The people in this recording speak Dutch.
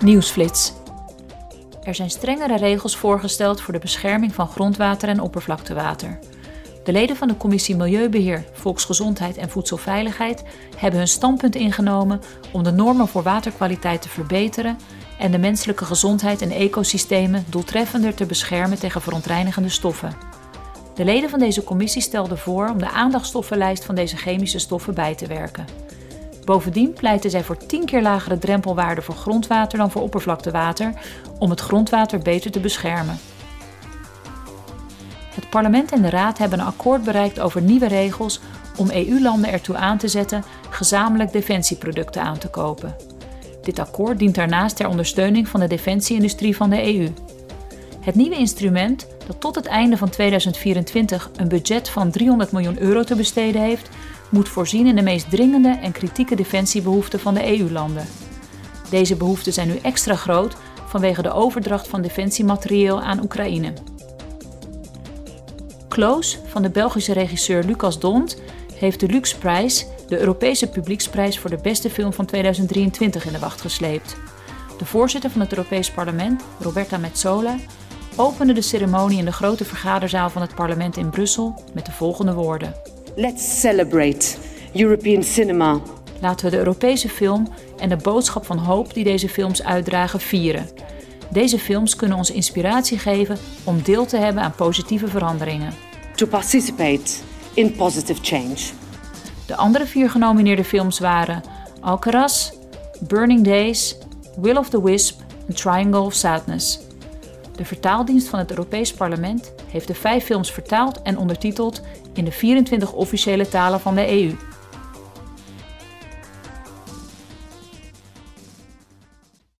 Nieuwsflits. Er zijn strengere regels voorgesteld voor de bescherming van grondwater en oppervlaktewater. De leden van de Commissie Milieubeheer, Volksgezondheid en Voedselveiligheid hebben hun standpunt ingenomen om de normen voor waterkwaliteit te verbeteren en de menselijke gezondheid en ecosystemen doeltreffender te beschermen tegen verontreinigende stoffen. De leden van deze commissie stelden voor om de aandachtstoffenlijst van deze chemische stoffen bij te werken. Bovendien pleiten zij voor 10 keer lagere drempelwaarden voor grondwater dan voor oppervlaktewater om het grondwater beter te beschermen. Het parlement en de raad hebben een akkoord bereikt over nieuwe regels om EU-landen ertoe aan te zetten gezamenlijk defensieproducten aan te kopen. Dit akkoord dient daarnaast ter ondersteuning van de defensieindustrie van de EU. Het nieuwe instrument, dat tot het einde van 2024 een budget van 300 miljoen euro te besteden heeft, moet voorzien in de meest dringende en kritieke defensiebehoeften van de EU-landen. Deze behoeften zijn nu extra groot vanwege de overdracht van defensiematerieel aan Oekraïne. Kloos van de Belgische regisseur Lucas Dont heeft de Luxprijs, de Europese publieksprijs voor de beste film van 2023, in de wacht gesleept. De voorzitter van het Europees Parlement, Roberta Metsola, opende de ceremonie in de grote vergaderzaal van het parlement in Brussel met de volgende woorden. Let's celebrate European cinema. Laten we de Europese film en de boodschap van hoop die deze films uitdragen vieren. Deze films kunnen ons inspiratie geven om deel te hebben aan positieve veranderingen. To participate in positive change. De andere vier genomineerde films waren Alcaraz, Burning Days, Will of the Wisp en Triangle of Sadness. De vertaaldienst van het Europees Parlement heeft de vijf films vertaald en ondertiteld in de 24 officiële talen van de EU.